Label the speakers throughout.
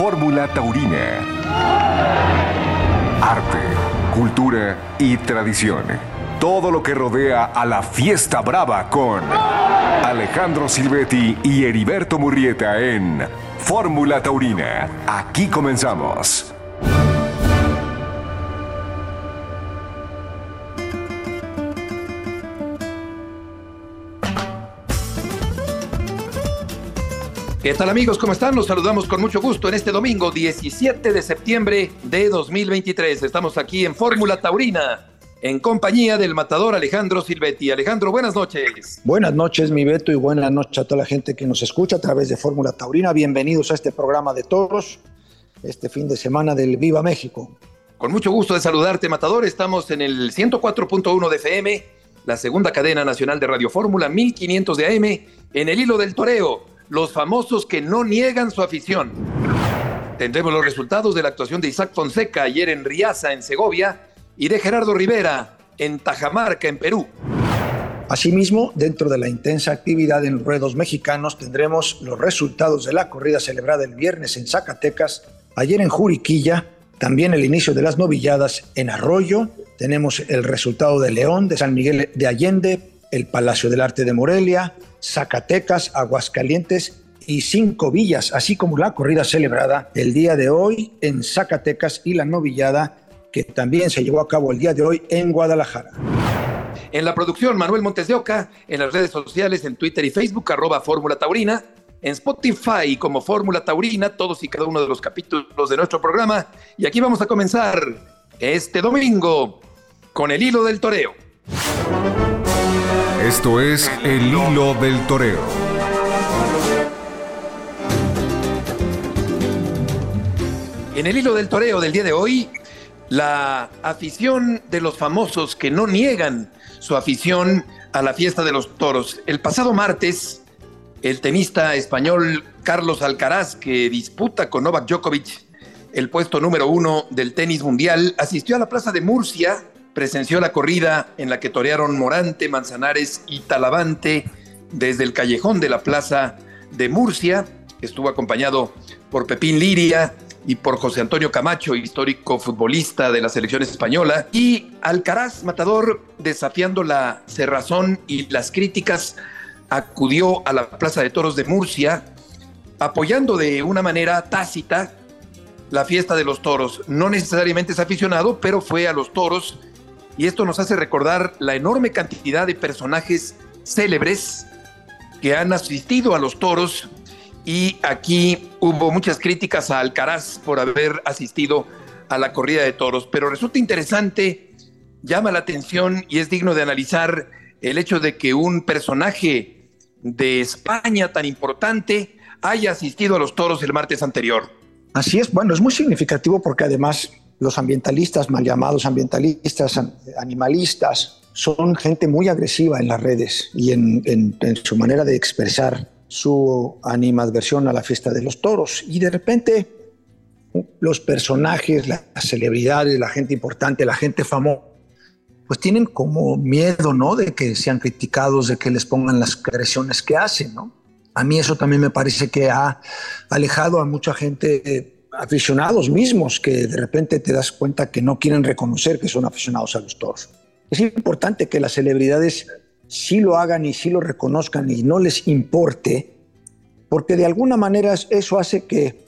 Speaker 1: Fórmula Taurina. Arte, cultura y tradición. Todo lo que rodea a la fiesta brava con Alejandro Silvetti y Heriberto Murrieta en Fórmula Taurina. Aquí comenzamos.
Speaker 2: ¿Qué tal amigos? ¿Cómo están? Los saludamos con mucho gusto en este domingo 17 de septiembre de 2023. Estamos aquí en Fórmula Taurina en compañía del matador Alejandro Silvetti. Alejandro, buenas noches.
Speaker 3: Buenas noches, mi Beto, y buenas noches a toda la gente que nos escucha a través de Fórmula Taurina. Bienvenidos a este programa de toros, este fin de semana del Viva México.
Speaker 2: Con mucho gusto de saludarte, matador. Estamos en el 104.1 de FM, la segunda cadena nacional de Radio Fórmula, 1500 de AM, en el hilo del toreo los famosos que no niegan su afición. Tendremos los resultados de la actuación de Isaac Fonseca ayer en Riaza, en Segovia, y de Gerardo Rivera en Tajamarca, en Perú.
Speaker 3: Asimismo, dentro de la intensa actividad en ruedos mexicanos, tendremos los resultados de la corrida celebrada el viernes en Zacatecas, ayer en Juriquilla, también el inicio de las novilladas en Arroyo, tenemos el resultado de León, de San Miguel de Allende, el Palacio del Arte de Morelia, Zacatecas, Aguascalientes y cinco villas, así como la corrida celebrada el día de hoy en Zacatecas y la novillada que también se llevó a cabo el día de hoy en Guadalajara.
Speaker 2: En la producción, Manuel Montes de Oca, en las redes sociales, en Twitter y Facebook, arroba Fórmula Taurina, en Spotify como Fórmula Taurina, todos y cada uno de los capítulos de nuestro programa. Y aquí vamos a comenzar este domingo con el hilo del toreo.
Speaker 1: Esto es El Hilo del Toreo.
Speaker 2: En el hilo del toreo del día de hoy, la afición de los famosos que no niegan su afición a la fiesta de los toros. El pasado martes, el tenista español Carlos Alcaraz, que disputa con Novak Djokovic el puesto número uno del tenis mundial, asistió a la plaza de Murcia presenció la corrida en la que torearon Morante, Manzanares y Talavante desde el callejón de la plaza de Murcia. Estuvo acompañado por Pepín Liria y por José Antonio Camacho, histórico futbolista de la selección española. Y Alcaraz Matador, desafiando la cerrazón y las críticas, acudió a la Plaza de Toros de Murcia, apoyando de una manera tácita la fiesta de los toros. No necesariamente es aficionado, pero fue a los toros y esto nos hace recordar la enorme cantidad de personajes célebres que han asistido a los toros y aquí hubo muchas críticas a Alcaraz por haber asistido a la corrida de toros, pero resulta interesante, llama la atención y es digno de analizar el hecho de que un personaje de España tan importante haya asistido a los toros el martes anterior.
Speaker 3: Así es, bueno, es muy significativo porque además los ambientalistas, mal llamados ambientalistas, animalistas, son gente muy agresiva en las redes y en, su manera de expresar su animadversión a la fiesta de los toros. Y de repente los personajes, las celebridades, la gente importante, la gente famosa, pues tienen como miedo, ¿no? De que sean criticados, de que les pongan las agresiones que hacen, ¿no? A mí eso también me parece que ha alejado a mucha gente aficionados mismos que de repente te das cuenta que no quieren reconocer que son aficionados a los toros. Es importante que las celebridades sí lo hagan y sí lo reconozcan y no les importe, porque de alguna manera eso hace que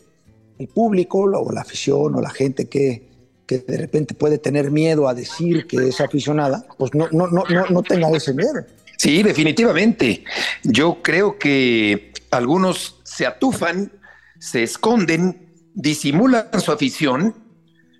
Speaker 3: el público o la afición o la gente que, que de repente puede tener miedo a decir que es aficionada, pues no, no, no, no, tenga ese miedo.
Speaker 2: Sí, definitivamente. Yo creo que algunos se atufan, se esconden disimulan su afición,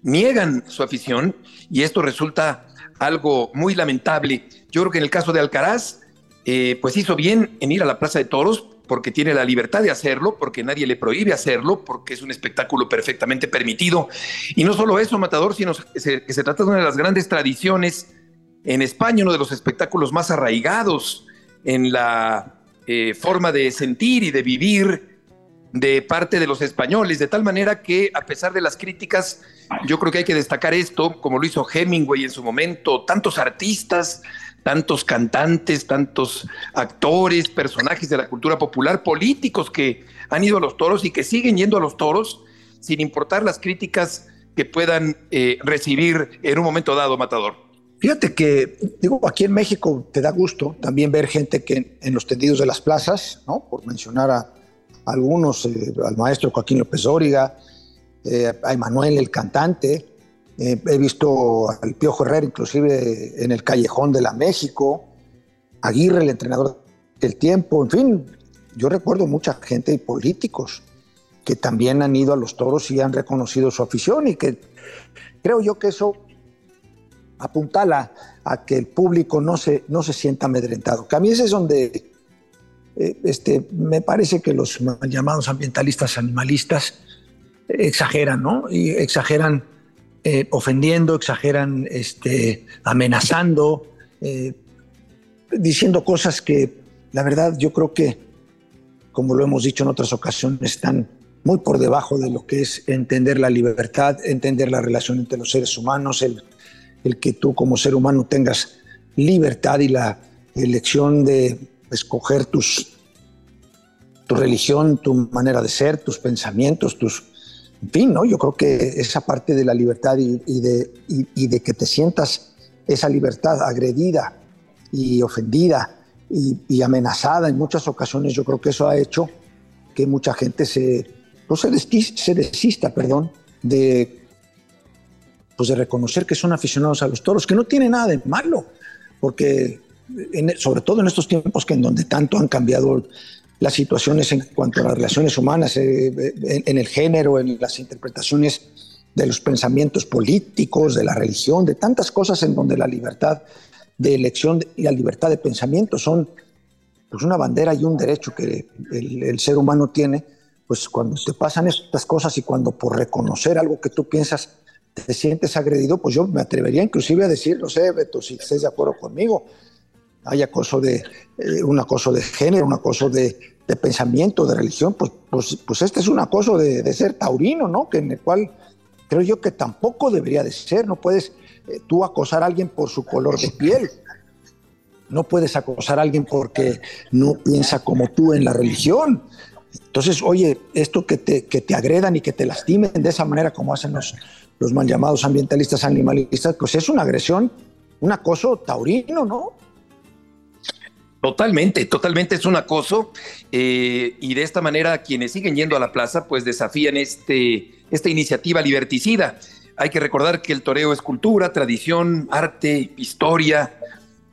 Speaker 2: niegan su afición y esto resulta algo muy lamentable. Yo creo que en el caso de Alcaraz, eh, pues hizo bien en ir a la Plaza de Toros porque tiene la libertad de hacerlo, porque nadie le prohíbe hacerlo, porque es un espectáculo perfectamente permitido. Y no solo eso, Matador, sino que se, trata de una de las grandes tradiciones en España, uno de los espectáculos más arraigados en la eh, forma de sentir y de vivir de parte de los españoles, de tal manera que a pesar de las críticas, yo creo que hay que destacar esto, como lo hizo Hemingway en su momento, tantos artistas, tantos cantantes, tantos actores, personajes de la cultura popular, políticos que han ido a los toros y que siguen yendo a los toros, sin importar las críticas que puedan eh, recibir en un momento dado, Matador.
Speaker 3: Fíjate que, digo, aquí en México te da gusto también ver gente que en los tendidos de las plazas, ¿no? Por mencionar a, algunos, eh, al maestro Joaquín López Dóriga, eh, a Emanuel, el cantante, he visto al Piojo Herrera inclusive en el Callejón de la México, Aguirre, el entrenador del tiempo, en fin, yo recuerdo mucha gente y políticos que también han ido a los toros y han reconocido su afición y que creo yo que eso apuntala a que el público no se, no se sienta amedrentado. Que a mí ese es donde eh, este, me parece que los llamados ambientalistas animalistas exageran, ¿no? Y exageran eh, ofendiendo, exageran este, amenazando, eh, diciendo cosas que la verdad yo creo que, como lo hemos dicho en otras ocasiones, están muy por debajo de lo que es entender la libertad, entender la relación entre los seres humanos, el, el que tú como ser humano tengas libertad y la elección de escoger tus, tu religión, tu manera de ser, tus pensamientos, tus... En fin, ¿no? yo creo que esa parte de la libertad y, de, y de que te sientas esa libertad agredida y ofendida y, amenazada en muchas ocasiones, yo creo que eso ha hecho que mucha gente se, no se, desista, perdón, de, pues de reconocer que son aficionados a los toros, que no tiene nada de malo, porque sobre todo en estos tiempos que en donde tanto han cambiado las situaciones en cuanto a las relaciones humanas, eh, en, en, el género, en las interpretaciones de los pensamientos políticos, de la religión, de tantas cosas en donde la libertad de elección y la libertad de pensamiento son pues una bandera y un derecho que el, ser humano tiene, pues cuando te pasan estas cosas y cuando por reconocer algo que tú piensas te sientes agredido, pues yo me atrevería inclusive a decir, no sé, Beto, si estés de acuerdo conmigo, hay acoso de, eh, un acoso de género, un acoso de, pensamiento, de religión, pues, pues, pues, este es un acoso de, de, ser taurino, ¿no? Que en el cual creo yo que tampoco debería de ser, no puedes eh, tú acosar a alguien por su color de piel. No puedes acosar a alguien porque no piensa como tú en la religión. Entonces, oye, esto que te, que te agredan y que te lastimen de esa manera como hacen los, los mal llamados ambientalistas animalistas, pues es una agresión, un acoso taurino, ¿no?
Speaker 2: Totalmente, totalmente es un acoso eh, y de esta manera quienes siguen yendo a la plaza pues desafían este, esta iniciativa liberticida. Hay que recordar que el toreo es cultura, tradición, arte, historia,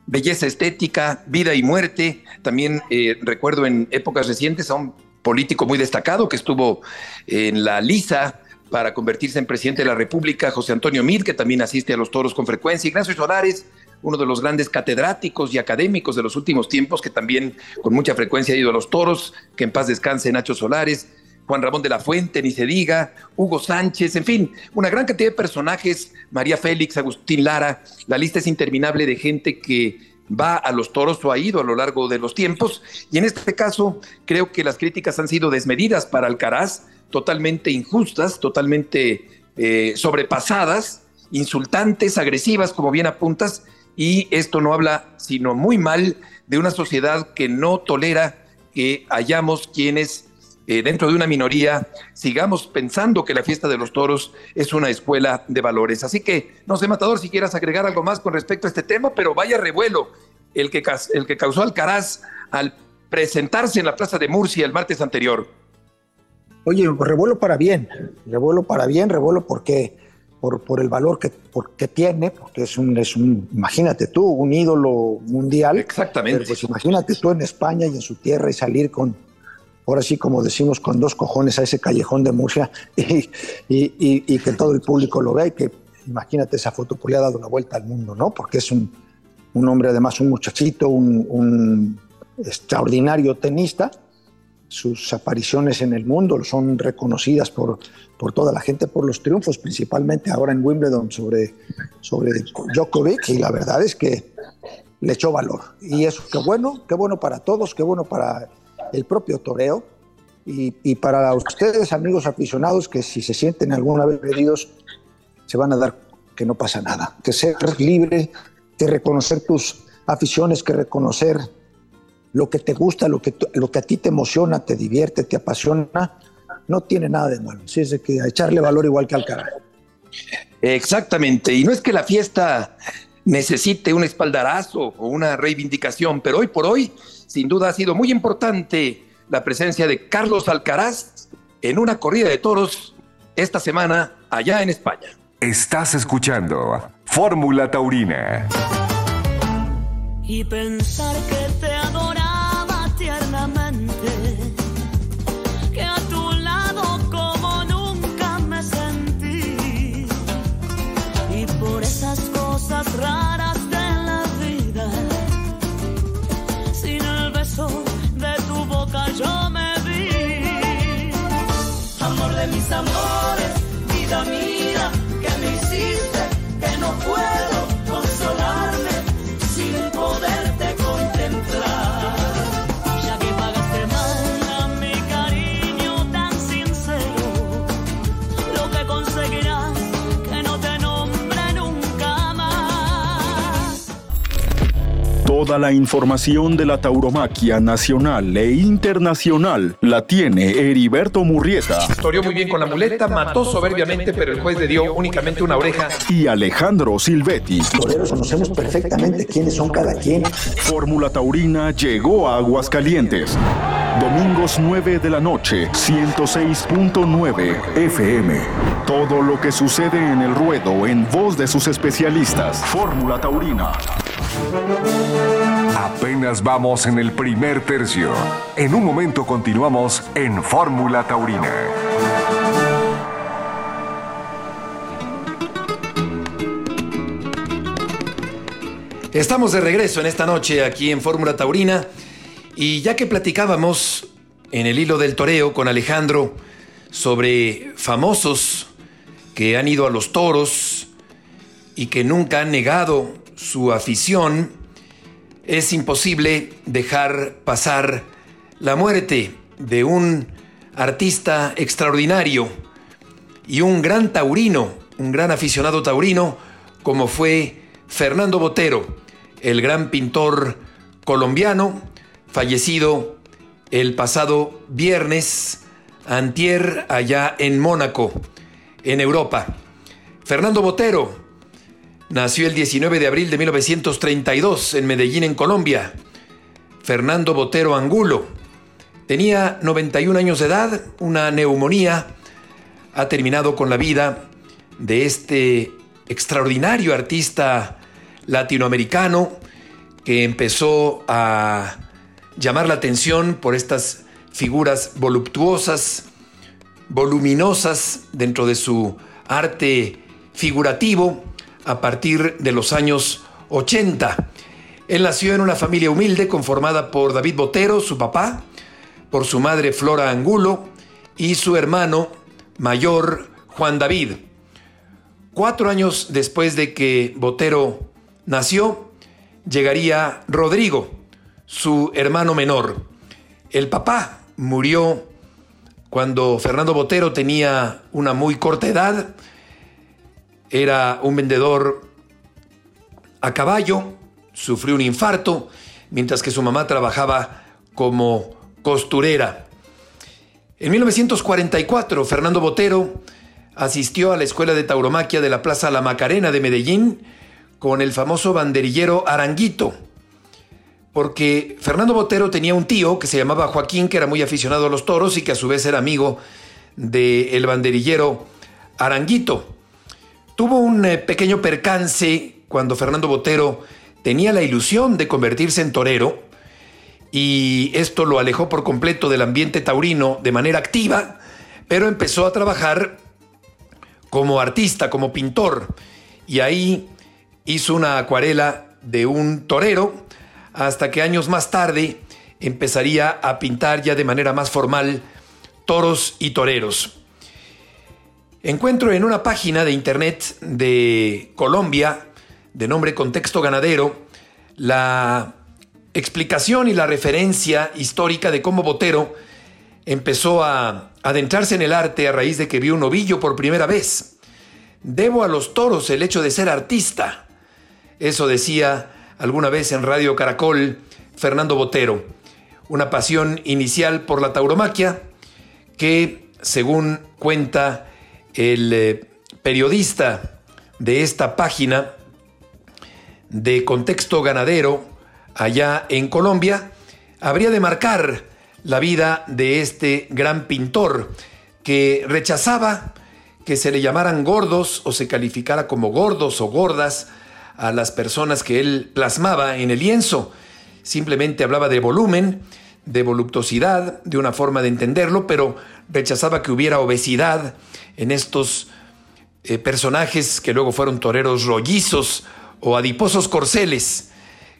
Speaker 2: belleza estética, vida y muerte. También eh, recuerdo en épocas recientes a un político muy destacado que estuvo en la lisa para convertirse en presidente de la República, José Antonio Mid, que también asiste a los toros con frecuencia, Ignacio Solares, uno de los grandes catedráticos y académicos de los últimos tiempos, que también con mucha frecuencia ha ido a los toros, que en paz descanse Nacho Solares, Juan Ramón de la Fuente, ni se diga, Hugo Sánchez, en fin, una gran cantidad de personajes, María Félix, Agustín Lara, la lista es interminable de gente que va a los toros o ha ido a lo largo de los tiempos. Y en este caso, creo que las críticas han sido desmedidas para Alcaraz, totalmente injustas, totalmente eh, sobrepasadas, insultantes, agresivas, como bien apuntas, y esto no habla sino muy mal de una sociedad que no tolera que hayamos quienes eh, dentro de una minoría sigamos pensando que la fiesta de los toros es una escuela de valores. Así que, no sé, Matador, si quieras agregar algo más con respecto a este tema, pero vaya revuelo el que, el que causó Alcaraz al presentarse en la Plaza de Murcia el martes anterior.
Speaker 3: Oye, revuelo para bien, revuelo para bien, revuelo porque por, por el valor que, porque tiene, porque es un, es un, imagínate tú, un ídolo mundial.
Speaker 2: Exactamente.
Speaker 3: Pues imagínate tú en España y en su tierra y salir con, ahora sí, como decimos, con dos cojones a ese callejón de Murcia y, y, que todo el público lo vea y que imagínate esa foto, pues le ha dado la vuelta al mundo, ¿no? Porque es un, un hombre, además, un muchachito, un, un, extraordinario tenista. Sus apariciones en el mundo son reconocidas por, por toda la gente por los triunfos, principalmente ahora en Wimbledon sobre, sobre Djokovic, y la verdad es que le echó valor. Y eso, qué bueno, qué bueno para todos, qué bueno para el propio toreo. Y, para ustedes, amigos aficionados, que si se sienten alguna vez heridos, se van a dar que no pasa nada. Que ser libre, que reconocer tus aficiones, que reconocer lo que te gusta, lo que, lo que a ti te emociona, te divierte, te apasiona, no tiene nada de malo. Así es de que a echarle valor igual que al carajo.
Speaker 2: Exactamente, y no es que la fiesta necesite un espaldarazo o una reivindicación, pero hoy por hoy, sin duda ha sido muy importante la presencia de Carlos Alcaraz en una corrida de toros esta semana allá en España.
Speaker 1: Estás escuchando Fórmula Taurina.
Speaker 4: Y pensar que
Speaker 5: la información de la tauromaquia nacional e internacional la tiene Heriberto Murrieta
Speaker 2: Torió muy bien con la muleta, mató soberbiamente, pero el juez le dio únicamente una oreja.
Speaker 5: y Alejandro Silvetti.
Speaker 3: Toreros conocemos perfectamente quiénes son cada quien.
Speaker 5: Fórmula Taurina llegó a Aguascalientes. Domingos 9 de la noche, 106.9 FM. Todo lo que sucede en el ruedo en voz de sus especialistas. Fórmula Taurina.
Speaker 1: Apenas vamos en el primer tercio. En un momento continuamos en Fórmula Taurina.
Speaker 2: Estamos de regreso en esta noche aquí en Fórmula Taurina y ya que platicábamos en el hilo del toreo con Alejandro sobre famosos que han ido a los toros y que nunca han negado su afición, es imposible dejar pasar la muerte de un artista extraordinario y un gran taurino, un gran aficionado taurino, como fue Fernando Botero, el gran pintor colombiano, fallecido el pasado viernes, antier, allá en Mónaco, en Europa. Fernando Botero nació el 19 de abril de 1932 en Medellín, en Colombia. Fernando Botero Angulo. Tenía 91 años de edad, una neumonía. Ha terminado con la vida de este extraordinario artista latinoamericano que empezó a llamar la atención por estas figuras voluptuosas, voluminosas dentro de su arte figurativo a partir de los años 80. Él nació en una familia humilde conformada por David Botero, su papá, por su madre Flora Angulo y su hermano mayor Juan David. Cuatro años después de que Botero nació, llegaría Rodrigo, su hermano menor. El papá murió cuando Fernando Botero tenía una muy corta edad. Era un vendedor a caballo, sufrió un infarto, mientras que su mamá trabajaba como costurera. En 1944, Fernando Botero asistió a la Escuela de Tauromaquia de la Plaza La Macarena de Medellín con el famoso banderillero Aranguito, porque Fernando Botero tenía un tío que se llamaba Joaquín, que era muy aficionado a los toros y que a su vez era amigo del banderillero Aranguito. Tuvo un eh, pequeño percance cuando Fernando Botero tenía la ilusión de convertirse en torero y esto lo alejó por completo del ambiente taurino de manera activa, pero empezó a trabajar como artista, como pintor, y ahí hizo una acuarela de un torero, hasta que años más tarde empezaría a pintar ya de manera más formal toros y toreros. Encuentro en una página de internet de Colombia, de nombre Contexto Ganadero, la explicación y la referencia histórica de cómo Botero empezó a adentrarse en el arte a raíz de que vio un ovillo por primera vez. Debo a los toros el hecho de ser artista. Eso decía alguna vez en Radio Caracol Fernando Botero. Una pasión inicial por la tauromaquia que según cuenta el eh, periodista de esta página de contexto ganadero allá en Colombia, habría de marcar la vida de este gran pintor que rechazaba que se le llamaran gordos o se calificara como gordos o gordas a las personas que él plasmaba en el lienzo. Simplemente hablaba de volumen, de voluptuosidad, de una forma de entenderlo, pero rechazaba que hubiera obesidad en estos eh, personajes que luego fueron toreros rollizos o adiposos corceles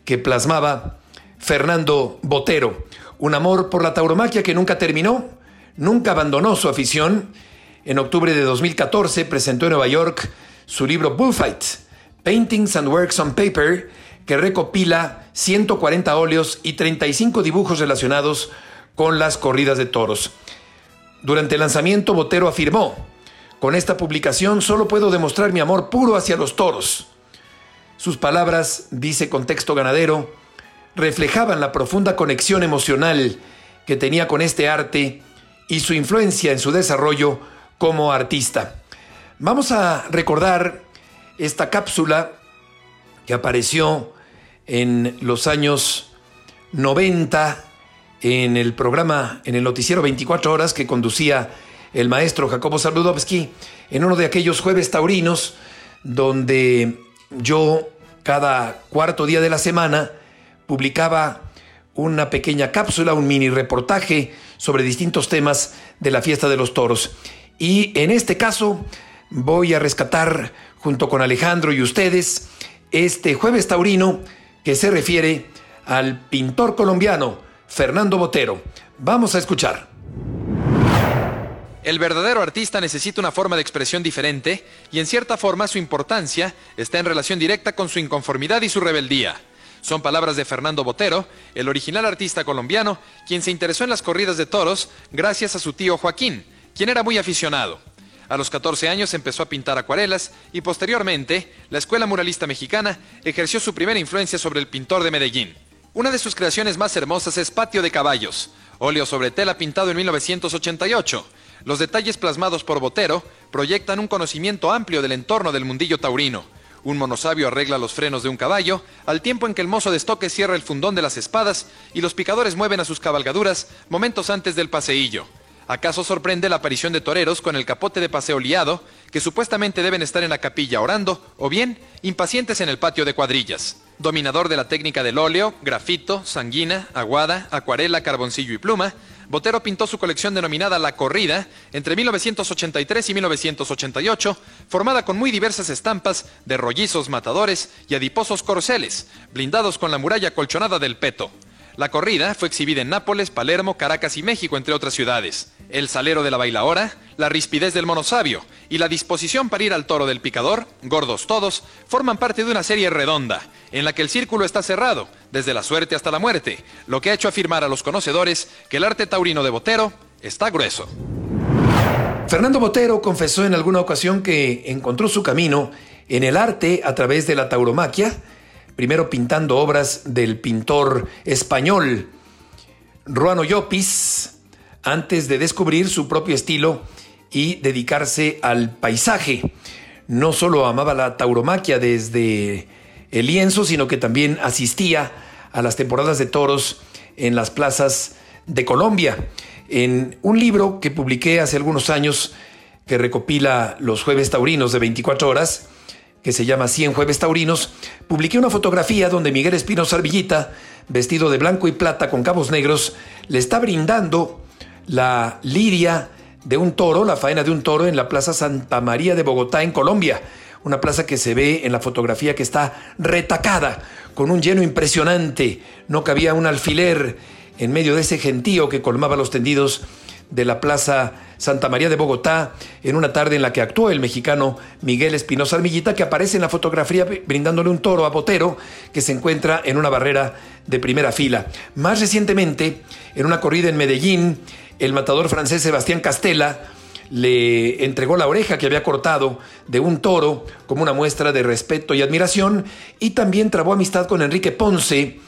Speaker 2: que plasmaba Fernando Botero. Un amor por la tauromaquia que nunca terminó, nunca abandonó su afición. En octubre de 2014 presentó en Nueva York su libro Bullfight, Paintings and Works on Paper, que recopila 140 óleos y 35 dibujos relacionados con las corridas de toros. Durante el lanzamiento, Botero afirmó, con esta publicación solo puedo demostrar mi amor puro hacia los toros. Sus palabras, dice contexto ganadero, reflejaban la profunda conexión emocional que tenía con este arte y su influencia en su desarrollo como artista. Vamos a recordar esta cápsula que apareció en los años 90 en el programa, en el noticiero 24 horas que conducía el maestro Jacobo Saludowski, en uno de aquellos jueves taurinos donde yo cada cuarto día de la semana publicaba una pequeña cápsula, un mini reportaje sobre distintos temas de la fiesta de los toros. Y en este caso voy a rescatar junto con Alejandro y ustedes este jueves taurino que se refiere al pintor colombiano Fernando Botero. Vamos a escuchar.
Speaker 6: El verdadero artista necesita una forma de expresión diferente y en cierta forma su importancia está en relación directa con su inconformidad y su rebeldía. Son palabras de Fernando Botero, el original artista colombiano, quien se interesó en las corridas de toros gracias a su tío Joaquín, quien era muy aficionado. A los 14 años empezó a pintar acuarelas y posteriormente la Escuela Muralista Mexicana ejerció su primera influencia sobre el pintor de Medellín. Una de sus creaciones más hermosas es Patio de Caballos, óleo sobre tela pintado en 1988. Los detalles plasmados por Botero proyectan un conocimiento amplio del entorno del mundillo taurino un monosabio arregla los frenos de un caballo, al tiempo en que el mozo de estoque cierra el fundón de las espadas y los picadores mueven a sus cabalgaduras momentos antes del paseillo. ¿Acaso sorprende la aparición de toreros con el capote de paseo liado, que supuestamente deben estar en la capilla orando, o bien impacientes en el patio de cuadrillas? Dominador de la técnica del óleo, grafito, sanguina, aguada, acuarela, carboncillo y pluma, Botero pintó su colección denominada La Corrida entre 1983 y 1988, formada con muy diversas estampas de rollizos matadores y adiposos corceles, blindados con la muralla colchonada del peto. La corrida fue exhibida en Nápoles, Palermo, Caracas y México, entre otras ciudades. El salero de la bailaora, la rispidez del monosabio y la disposición para ir al toro del picador, gordos todos, forman parte de una serie redonda, en la que el círculo está cerrado, desde la suerte hasta la muerte, lo que ha hecho afirmar a los conocedores que el arte taurino de Botero está grueso.
Speaker 2: Fernando Botero confesó en alguna ocasión que encontró su camino en el arte a través de la tauromaquia, primero pintando obras del pintor español Ruano Llopis, antes de descubrir su propio estilo y dedicarse al paisaje. No solo amaba la tauromaquia desde el lienzo, sino que también asistía a las temporadas de toros en las plazas de Colombia. En un libro que publiqué hace algunos años que recopila los jueves taurinos de 24 horas, que se llama 100 Jueves Taurinos, publiqué una fotografía donde Miguel Espino Sarvillita, vestido de blanco y plata con cabos negros, le está brindando la lidia de un toro, la faena de un toro en la Plaza Santa María de Bogotá, en Colombia. Una plaza que se ve en la fotografía que está retacada, con un lleno impresionante. No cabía un alfiler en medio de ese gentío que colmaba los tendidos de la Plaza Santa María de Bogotá en una tarde en la que actuó el mexicano Miguel Espinosa Armillita, que aparece en la fotografía brindándole un toro a Botero, que se encuentra en una barrera de primera fila. Más recientemente, en una corrida en Medellín, el matador francés Sebastián Castella le entregó la oreja que había cortado de un toro como una muestra de respeto y admiración y también trabó amistad con Enrique Ponce,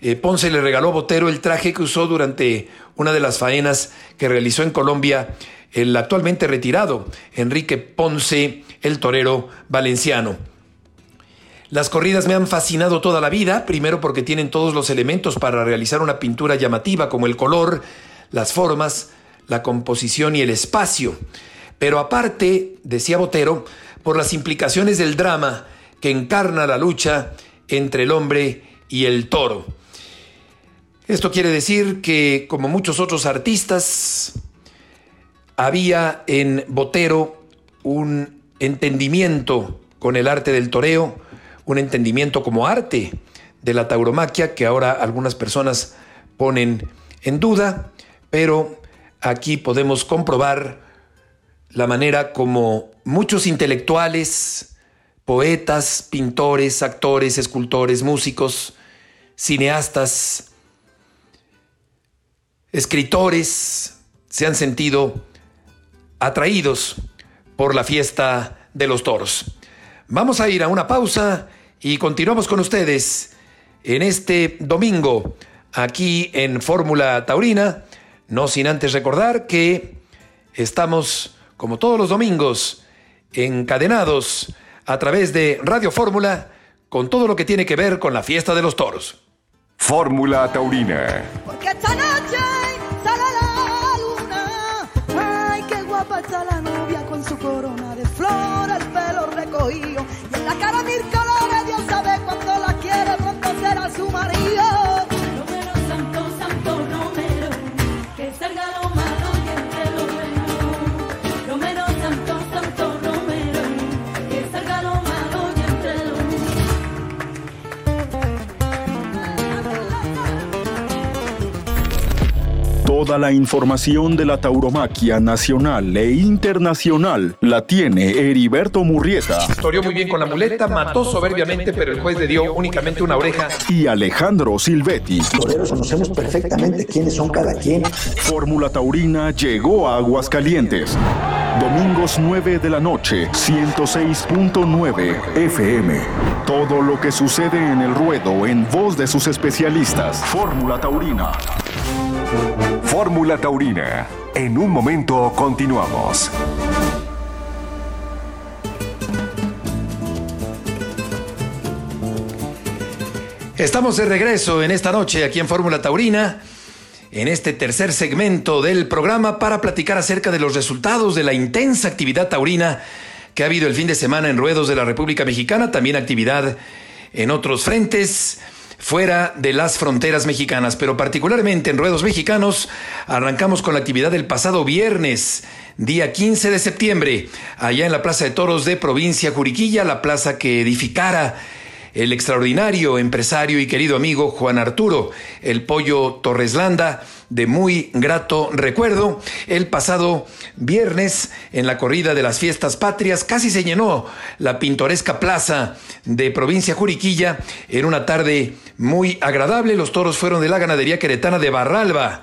Speaker 2: eh, Ponce le regaló a Botero el traje que usó durante una de las faenas que realizó en Colombia el actualmente retirado Enrique Ponce, el torero valenciano. Las corridas me han fascinado toda la vida, primero porque tienen todos los elementos para realizar una pintura llamativa como el color, las formas, la composición y el espacio. Pero aparte, decía Botero, por las implicaciones del drama que encarna la lucha entre el hombre y el toro. Esto quiere decir que, como muchos otros artistas, había en Botero un entendimiento con el arte del toreo, un entendimiento como arte de la tauromaquia que ahora algunas personas ponen en duda, pero aquí podemos comprobar la manera como muchos intelectuales, poetas, pintores, actores, escultores, músicos, cineastas, escritores se han sentido atraídos por la fiesta de los toros. Vamos a ir a una pausa y continuamos con ustedes en este domingo aquí en Fórmula Taurina, no sin antes recordar que estamos, como todos los domingos, encadenados a través de Radio Fórmula con todo lo que tiene que ver con la fiesta de los toros.
Speaker 1: Fórmula Taurina.
Speaker 5: Toda la información de la tauromaquia nacional e internacional la tiene Heriberto Murrieta
Speaker 2: Toreó muy bien con la muleta, mató soberbiamente, pero el juez le dio únicamente una oreja.
Speaker 5: y Alejandro Silvetti.
Speaker 3: Toreros conocemos perfectamente quiénes son cada quien.
Speaker 5: Fórmula Taurina llegó a Aguascalientes. Domingos 9 de la noche, 106.9 FM. Todo lo que sucede en el ruedo en voz de sus especialistas. Fórmula Taurina.
Speaker 1: Fórmula Taurina. En un momento continuamos.
Speaker 2: Estamos de regreso en esta noche aquí en Fórmula Taurina, en este tercer segmento del programa para platicar acerca de los resultados de la intensa actividad taurina que ha habido el fin de semana en ruedos de la República Mexicana, también actividad en otros frentes fuera de las fronteras mexicanas, pero particularmente en ruedos mexicanos, arrancamos con la actividad del pasado viernes, día 15 de septiembre, allá en la Plaza de Toros de Provincia Juriquilla, la plaza que edificara el extraordinario empresario y querido amigo Juan Arturo, el pollo Torreslanda, de muy grato recuerdo. El pasado viernes, en la corrida de las fiestas patrias, casi se llenó la pintoresca plaza de provincia Juriquilla en una tarde muy agradable. Los toros fueron de la ganadería queretana de Barralba,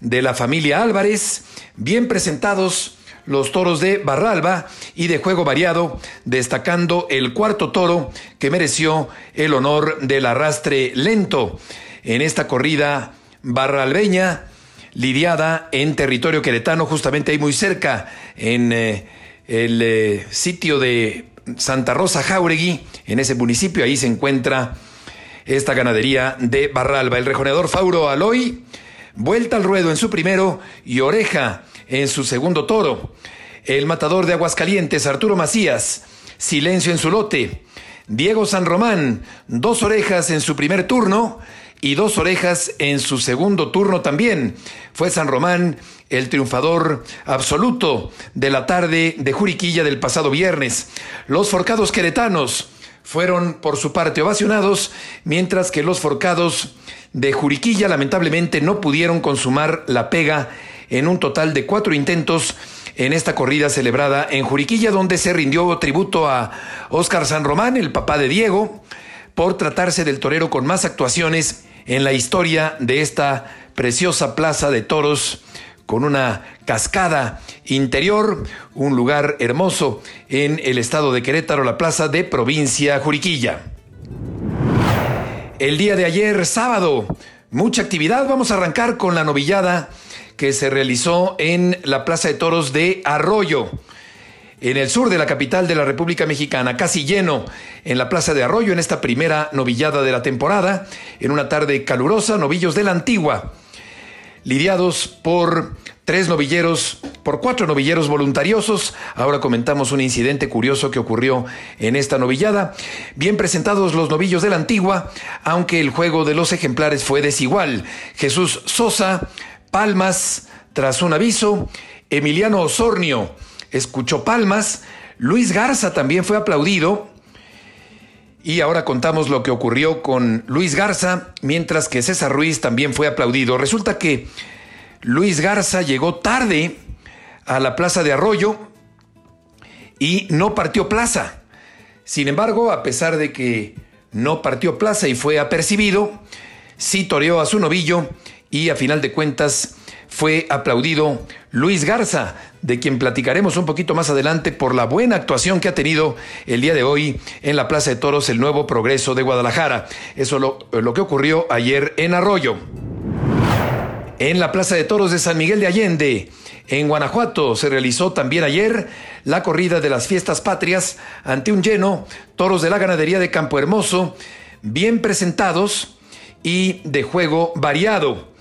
Speaker 2: de la familia Álvarez, bien presentados los toros de Barralba y de juego variado, destacando el cuarto toro que mereció el honor del arrastre lento en esta corrida barralbeña, lidiada en territorio queretano, justamente ahí muy cerca, en eh, el eh, sitio de Santa Rosa Jauregui, en ese municipio, ahí se encuentra esta ganadería de Barralba. El rejoneador Fauro Aloy, vuelta al ruedo en su primero y oreja en su segundo toro. El matador de Aguascalientes, Arturo Macías, silencio en su lote. Diego San Román, dos orejas en su primer turno y dos orejas en su segundo turno también. Fue San Román el triunfador absoluto de la tarde de Juriquilla del pasado viernes. Los forcados queretanos fueron por su parte ovacionados, mientras que los forcados de Juriquilla lamentablemente no pudieron consumar la pega en un total de cuatro intentos en esta corrida celebrada en Juriquilla, donde se rindió tributo a Óscar San Román, el papá de Diego, por tratarse del torero con más actuaciones en la historia de esta preciosa plaza de toros con una cascada interior, un lugar hermoso en el estado de Querétaro, la plaza de provincia Juriquilla. El día de ayer, sábado, mucha actividad. Vamos a arrancar con la novillada que se realizó en la Plaza de Toros de Arroyo en el sur de la capital de la República Mexicana, casi lleno en la Plaza de Arroyo en esta primera novillada de la temporada, en una tarde calurosa, novillos de la antigua, lidiados por tres novilleros, por cuatro novilleros voluntariosos. Ahora comentamos un incidente curioso que ocurrió en esta novillada. Bien presentados los novillos de la antigua, aunque el juego de los ejemplares fue desigual. Jesús Sosa, Palmas, tras un aviso, Emiliano Osornio, escuchó palmas. Luis Garza también fue aplaudido. Y ahora contamos lo que ocurrió con Luis Garza, mientras que César Ruiz también fue aplaudido. Resulta que Luis Garza llegó tarde a la plaza de Arroyo y no partió plaza. Sin embargo, a pesar de que no partió plaza y fue apercibido, sí toreó a su novillo y a final de cuentas fue aplaudido Luis Garza, de quien platicaremos un poquito más adelante por la buena actuación que ha tenido el día de hoy en la Plaza de Toros el Nuevo Progreso de Guadalajara. Eso lo, lo que ocurrió ayer en Arroyo. En la Plaza de Toros de San Miguel de Allende, en Guanajuato, se realizó también ayer la corrida de las fiestas patrias ante un lleno, toros de la ganadería de Campo Hermoso, bien presentados y de juego variado.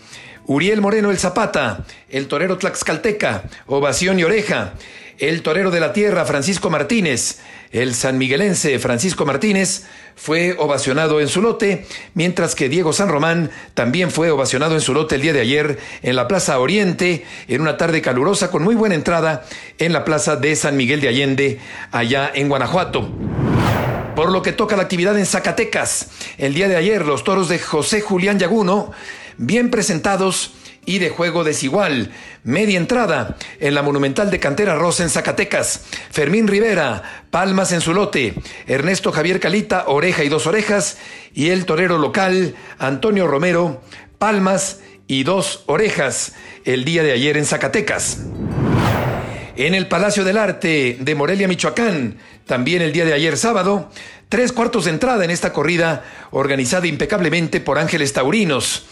Speaker 2: Uriel Moreno el Zapata, el torero Tlaxcalteca, Ovación y Oreja, el torero de la tierra Francisco Martínez, el sanmiguelense Francisco Martínez fue ovacionado en su lote, mientras que Diego San Román también fue ovacionado en su lote el día de ayer en la Plaza Oriente, en una tarde calurosa con muy buena entrada en la Plaza de San Miguel de Allende, allá en Guanajuato. Por lo que toca la actividad en Zacatecas, el día de ayer los toros de José Julián Yaguno bien presentados y de juego desigual. Media entrada en la Monumental de Cantera Rosa en Zacatecas. Fermín Rivera, palmas en su lote. Ernesto Javier Calita, oreja y dos orejas. Y el torero local, Antonio Romero, palmas y dos orejas. El día de ayer en Zacatecas. En el Palacio del Arte de Morelia, Michoacán, también el día de ayer sábado, tres cuartos de entrada en esta corrida organizada impecablemente por Ángeles Taurinos.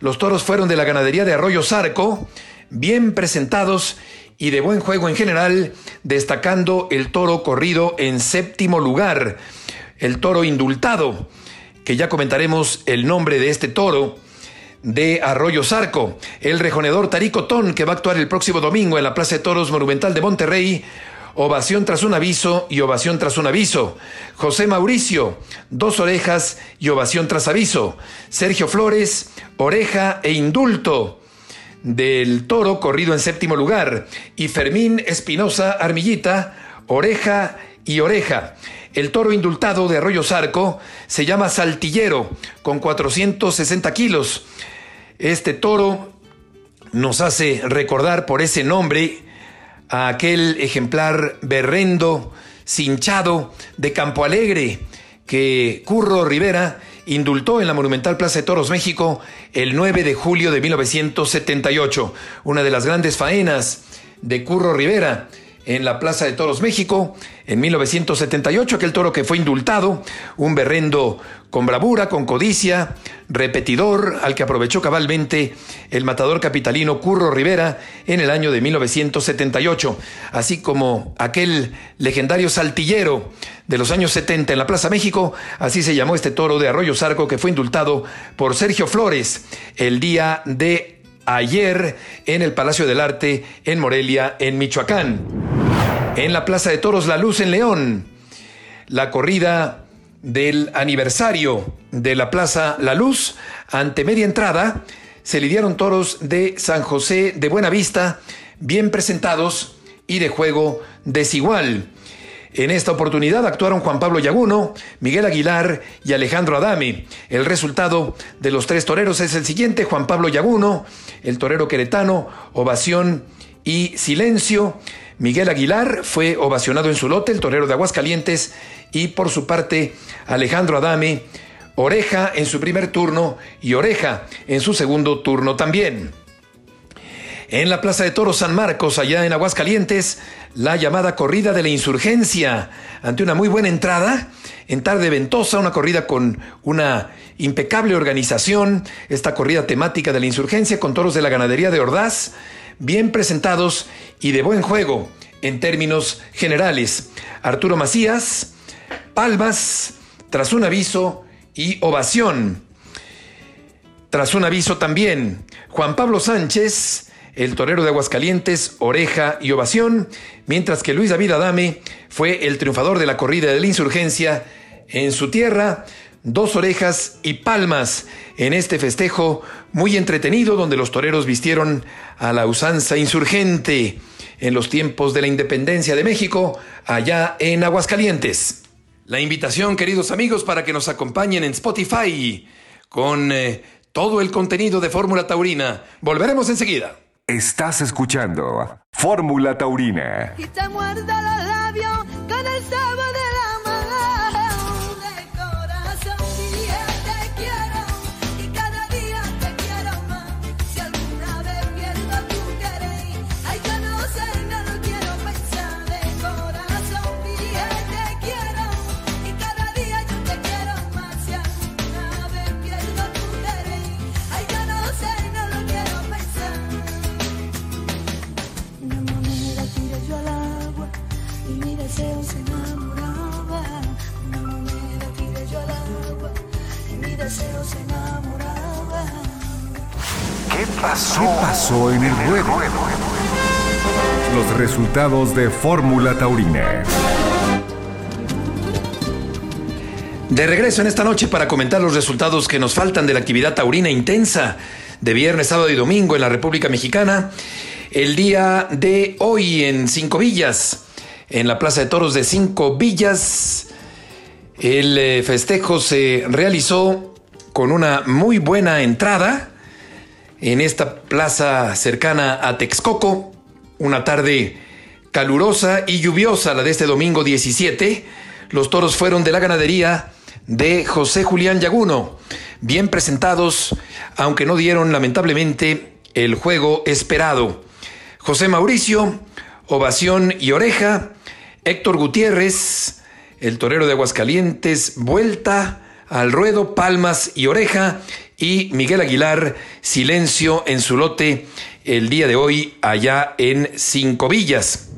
Speaker 2: Los toros fueron de la ganadería de Arroyo Zarco, bien presentados y de buen juego en general, destacando el toro corrido en séptimo lugar, el toro indultado, que ya comentaremos el nombre de este toro de Arroyo Zarco, el rejonedor Tarico Ton, que va a actuar el próximo domingo en la Plaza de Toros Monumental de Monterrey, Ovación tras un aviso y ovación tras un aviso. José Mauricio, dos orejas y ovación tras aviso. Sergio Flores, oreja e indulto del toro corrido en séptimo lugar. Y Fermín Espinosa Armillita, oreja y oreja. El toro indultado de Arroyo Zarco se llama Saltillero, con 460 kilos. Este toro nos hace recordar por ese nombre a aquel ejemplar berrendo, cinchado de Campo Alegre que Curro Rivera indultó en la Monumental Plaza de Toros México el 9 de julio de 1978, una de las grandes faenas de Curro Rivera en la Plaza de Toros México en 1978, aquel toro que fue indultado, un berrendo con bravura, con codicia, repetidor, al que aprovechó cabalmente el matador capitalino Curro Rivera en el año de 1978, así como aquel legendario saltillero de los años 70 en la Plaza México, así se llamó este toro de Arroyo Zarco que fue indultado por Sergio Flores el día de ayer en el Palacio del Arte en Morelia, en Michoacán. En la Plaza de Toros La Luz en León, la corrida del aniversario de la Plaza La Luz, ante media entrada, se lidiaron toros de San José de Buena Vista, bien presentados y de juego desigual. En esta oportunidad actuaron Juan Pablo Yaguno, Miguel Aguilar y Alejandro Adame. El resultado de los tres toreros es el siguiente: Juan Pablo Yaguno, el torero queretano, ovación y silencio. Miguel Aguilar fue ovacionado en su lote, el torero de Aguascalientes, y por su parte Alejandro Adame, oreja en su primer turno y oreja en su segundo turno también. En la Plaza de Toros San Marcos, allá en Aguascalientes, la llamada corrida de la insurgencia, ante una muy buena entrada, en tarde ventosa, una corrida con una impecable organización, esta corrida temática de la insurgencia con toros de la ganadería de Ordaz, bien presentados y de buen juego en términos generales. Arturo Macías, palmas, tras un aviso y ovación. Tras un aviso también, Juan Pablo Sánchez, el torero de Aguascalientes, oreja y ovación, mientras que Luis David Adame fue el triunfador de la corrida de la insurgencia en su tierra, dos orejas y palmas en este festejo muy entretenido donde los toreros vistieron a la usanza insurgente en los tiempos de la independencia de México, allá en Aguascalientes. La invitación, queridos amigos, para que nos acompañen en Spotify con eh, todo el contenido de Fórmula Taurina. Volveremos enseguida.
Speaker 1: Estás escuchando Fórmula Taurina.
Speaker 7: y te muerde los labios con el sabor
Speaker 1: ¿Qué pasó? ¿Qué pasó en el ruedo? Los resultados de Fórmula Taurina.
Speaker 2: De regreso en esta noche para comentar los resultados que nos faltan de la actividad taurina intensa de viernes, sábado y domingo en la República Mexicana. El día de hoy en Cinco Villas, en la Plaza de Toros de Cinco Villas, el eh, festejo se realizó con una muy buena entrada en esta plaza cercana a Texcoco. Una tarde calurosa y lluviosa, la de este domingo 17. Los toros fueron de la ganadería de José Julián Yaguno, bien presentados, aunque no dieron lamentablemente el juego esperado. José Mauricio, ovación y oreja. Héctor Gutiérrez, el torero de Aguascalientes, vuelta al ruedo, palmas y oreja. Y Miguel Aguilar, silencio en su lote el día de hoy allá en Cinco Villas.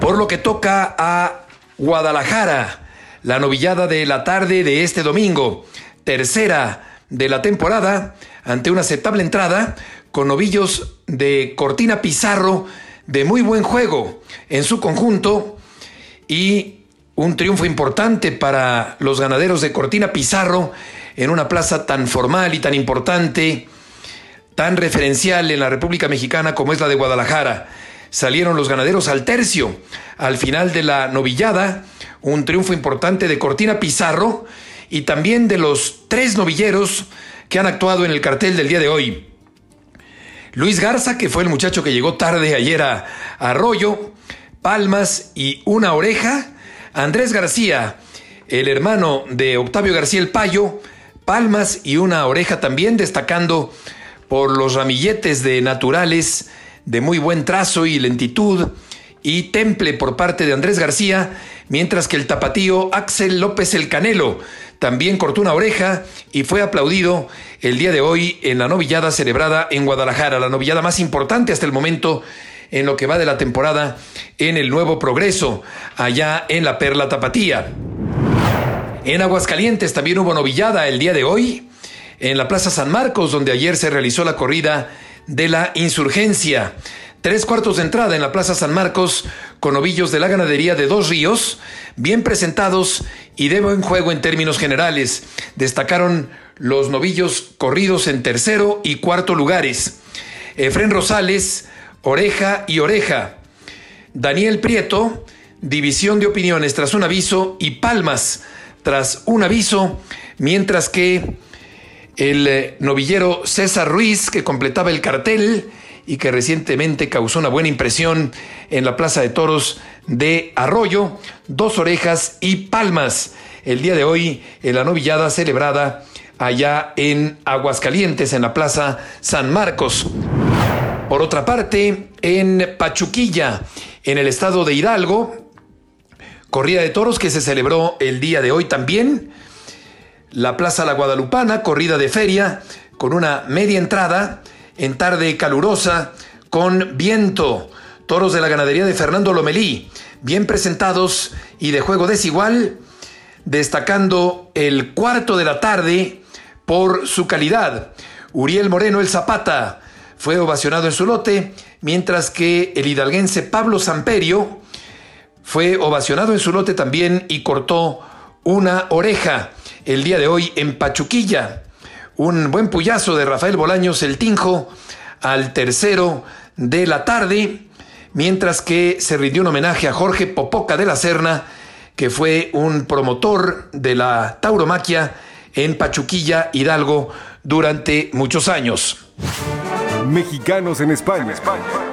Speaker 2: Por lo que toca a Guadalajara, la novillada de la tarde de este domingo, tercera de la temporada, ante una aceptable entrada, con novillos de Cortina Pizarro de muy buen juego en su conjunto y un triunfo importante para los ganaderos de Cortina Pizarro en una plaza tan formal y tan importante, tan referencial en la República Mexicana como es la de Guadalajara. Salieron los ganaderos al tercio al final de la novillada, un triunfo importante de Cortina Pizarro y también de los tres novilleros que han actuado en el cartel del día de hoy. Luis Garza, que fue el muchacho que llegó tarde ayer a Arroyo, palmas y una oreja. Andrés García, el hermano de Octavio García el Payo, palmas y una oreja también, destacando por los ramilletes de naturales de muy buen trazo y lentitud y temple por parte de Andrés García, mientras que el tapatío Axel López el Canelo también cortó una oreja y fue aplaudido el día de hoy en la novillada celebrada en Guadalajara, la novillada más importante hasta el momento en lo que va de la temporada en el Nuevo Progreso, allá en la Perla Tapatía. En Aguascalientes también hubo novillada el día de hoy, en la Plaza San Marcos, donde ayer se realizó la corrida de la insurgencia. Tres cuartos de entrada en la Plaza San Marcos con novillos de la ganadería de Dos Ríos, bien presentados y de buen juego en términos generales. Destacaron los novillos corridos en tercero y cuarto lugares. Efren Rosales, oreja y oreja. Daniel Prieto, división de opiniones tras un aviso y palmas tras un aviso, mientras que el eh, novillero César Ruiz, que completaba el cartel y que recientemente causó una buena impresión en la Plaza de Toros de Arroyo, dos orejas y palmas. El día de hoy, en la novillada celebrada allá en Aguascalientes, en la Plaza San Marcos. Por otra parte, en Pachuquilla, en el estado de Hidalgo, corrida de toros que se celebró el día de hoy también. La Plaza La Guadalupana, corrida de feria, con una media entrada, en tarde calurosa, con viento. Toros de la ganadería de Fernando Lomelí, bien presentados y de juego desigual, destacando el cuarto de la tarde por su calidad. Uriel Moreno el Zapata fue ovacionado en su lote, mientras que el hidalguense Pablo Samperio fue ovacionado en su lote también y cortó una oreja el día de hoy en Pachuquilla. Un buen puyazo de Rafael Bolaños el Tinjo al tercero de la tarde, mientras que se rindió un homenaje a Jorge Popoca de la Serna, que fue un promotor de la tauromaquia en Pachuquilla, Hidalgo, durante muchos años.
Speaker 1: Mexicanos en España.
Speaker 2: En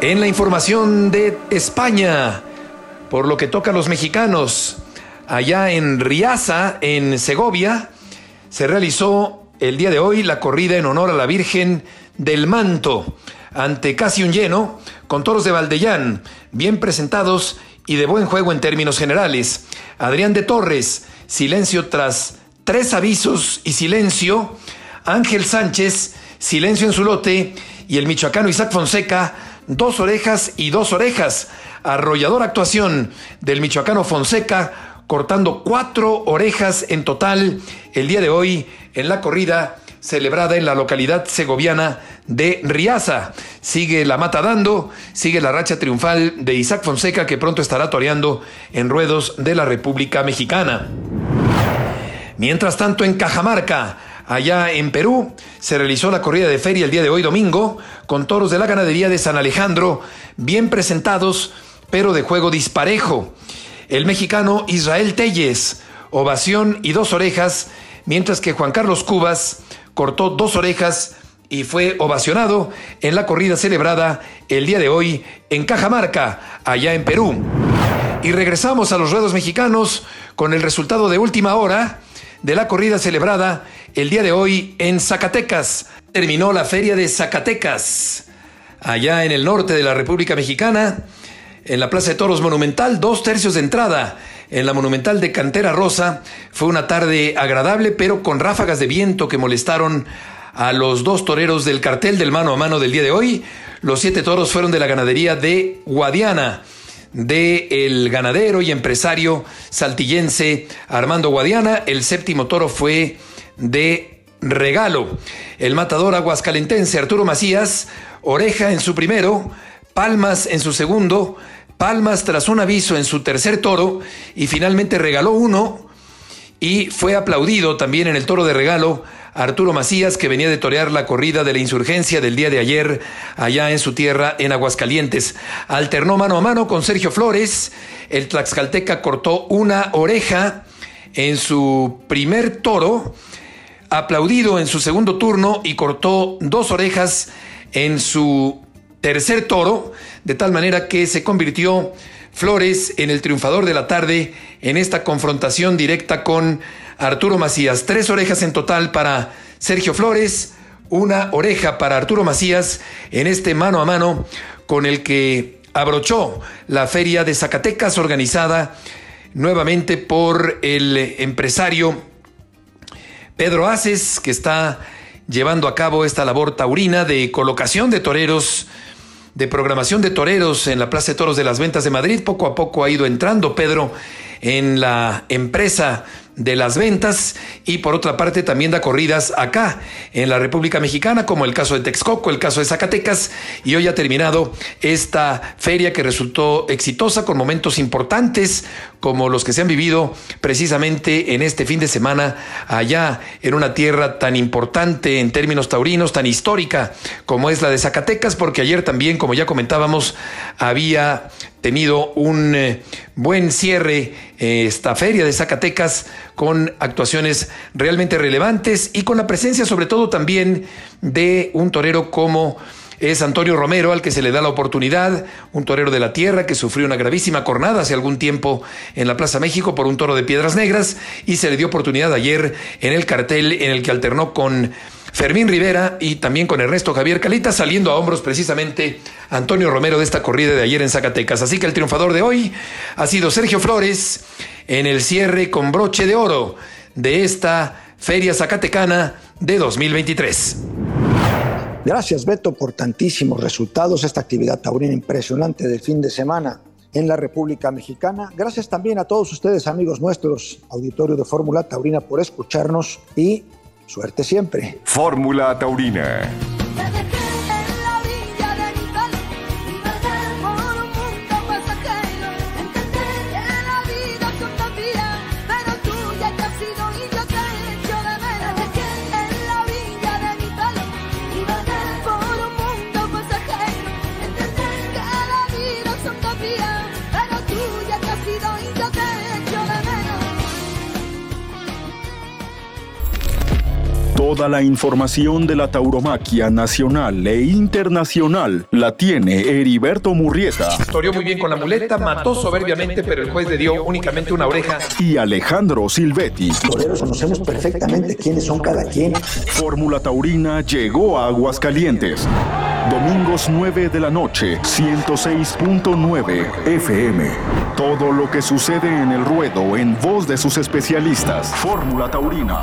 Speaker 2: la información de España, por lo que toca a los mexicanos, allá en Riaza, en Segovia, se realizó el día de hoy la corrida en honor a la Virgen del Manto, ante casi un lleno, con toros de Valdellán, bien presentados y de buen juego en términos generales. Adrián de Torres, silencio tras tres avisos y silencio. Ángel Sánchez, silencio en su lote. Y el michoacano Isaac Fonseca, dos orejas y dos orejas. Arrolladora actuación del michoacano Fonseca, cortando cuatro orejas en total el día de hoy en la corrida celebrada en la localidad segoviana de Riaza. Sigue la mata dando, sigue la racha triunfal de Isaac Fonseca que pronto estará toreando en ruedos de la República Mexicana. Mientras tanto en Cajamarca, allá en Perú, se realizó la corrida de feria el día de hoy domingo con toros de la ganadería de San Alejandro, bien presentados, pero de juego disparejo. El mexicano Israel Telles, ovación y dos orejas, mientras que Juan Carlos Cubas cortó dos orejas y fue ovacionado en la corrida celebrada el día de hoy en Cajamarca, allá en Perú. Y regresamos a los ruedos mexicanos con el resultado de última hora de la corrida celebrada el día de hoy en Zacatecas. Terminó la feria de Zacatecas, allá en el norte de la República Mexicana, en la Plaza de Toros Monumental, dos tercios de entrada. En la Monumental de Cantera Rosa fue una tarde agradable, pero con ráfagas de viento que molestaron a los dos toreros del cartel del mano a mano del día de hoy. Los siete toros fueron de la ganadería de Guadiana de el ganadero y empresario saltillense Armando Guadiana. El séptimo toro fue de regalo. El matador aguascalentense Arturo Macías, oreja en su primero, palmas en su segundo, palmas tras un aviso en su tercer toro y finalmente regaló uno y fue aplaudido también en el toro de regalo Arturo Macías, que venía de torear la corrida de la insurgencia del día de ayer allá en su tierra, en Aguascalientes. Alternó mano a mano con Sergio Flores. El Tlaxcalteca cortó una oreja en su primer toro, aplaudido en su segundo turno y cortó dos orejas en su tercer toro, de tal manera que se convirtió Flores en el triunfador de la tarde en esta confrontación directa con Arturo Macías. Tres orejas en total para Sergio Flores, una oreja para Arturo Macías en este mano a mano con el que abrochó la feria de Zacatecas organizada nuevamente por el empresario Pedro Aces, que está llevando a cabo esta labor taurina de colocación de toreros de programación de toreros en la Plaza de Toros de las Ventas de Madrid. Poco a poco ha ido entrando Pedro en la empresa de las ventas y por otra parte también da corridas acá en la República Mexicana como el caso de Texcoco, el caso de Zacatecas y hoy ha terminado esta feria que resultó exitosa con momentos importantes como los que se han vivido precisamente en este fin de semana allá en una tierra tan importante en términos taurinos, tan histórica como es la de Zacatecas porque ayer también como ya comentábamos había tenido un eh, buen cierre eh, esta feria de Zacatecas con actuaciones realmente relevantes y con la presencia sobre todo también de un torero como es Antonio Romero, al que se le da la oportunidad, un torero de la tierra que sufrió una gravísima cornada hace algún tiempo en la Plaza México por un toro de piedras negras y se le dio oportunidad ayer en el cartel en el que alternó con Fermín Rivera y también con Ernesto Javier Calita, saliendo a hombros precisamente Antonio Romero de esta corrida de ayer en Zacatecas. Así que el triunfador de hoy ha sido Sergio Flores en el cierre con broche de oro de esta Feria Zacatecana de 2023.
Speaker 3: Gracias, Beto, por tantísimos resultados. Esta actividad taurina impresionante del fin de semana en la República Mexicana. Gracias también a todos ustedes, amigos nuestros, auditorio de Fórmula Taurina, por escucharnos y suerte siempre.
Speaker 1: Fórmula Taurina.
Speaker 5: Toda la información de la tauromaquia nacional e internacional la tiene Heriberto Murrieta
Speaker 2: Toreó muy bien con la muleta, mató soberbiamente, pero el juez le dio únicamente una oreja.
Speaker 5: y Alejandro Silvetti.
Speaker 3: Toreros conocemos perfectamente quiénes son cada quien.
Speaker 5: Fórmula Taurina llegó a Aguascalientes. Domingos 9 de la noche, 106.9 FM. Todo lo que sucede en el ruedo en voz de sus especialistas. Fórmula Taurina.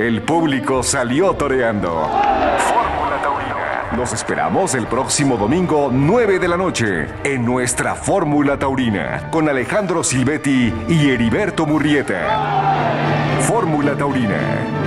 Speaker 1: El público salió toreando. Fórmula Taurina. Los esperamos el próximo domingo 9 de la noche en nuestra Fórmula Taurina con Alejandro Silvetti y Heriberto Murrieta. Fórmula Taurina.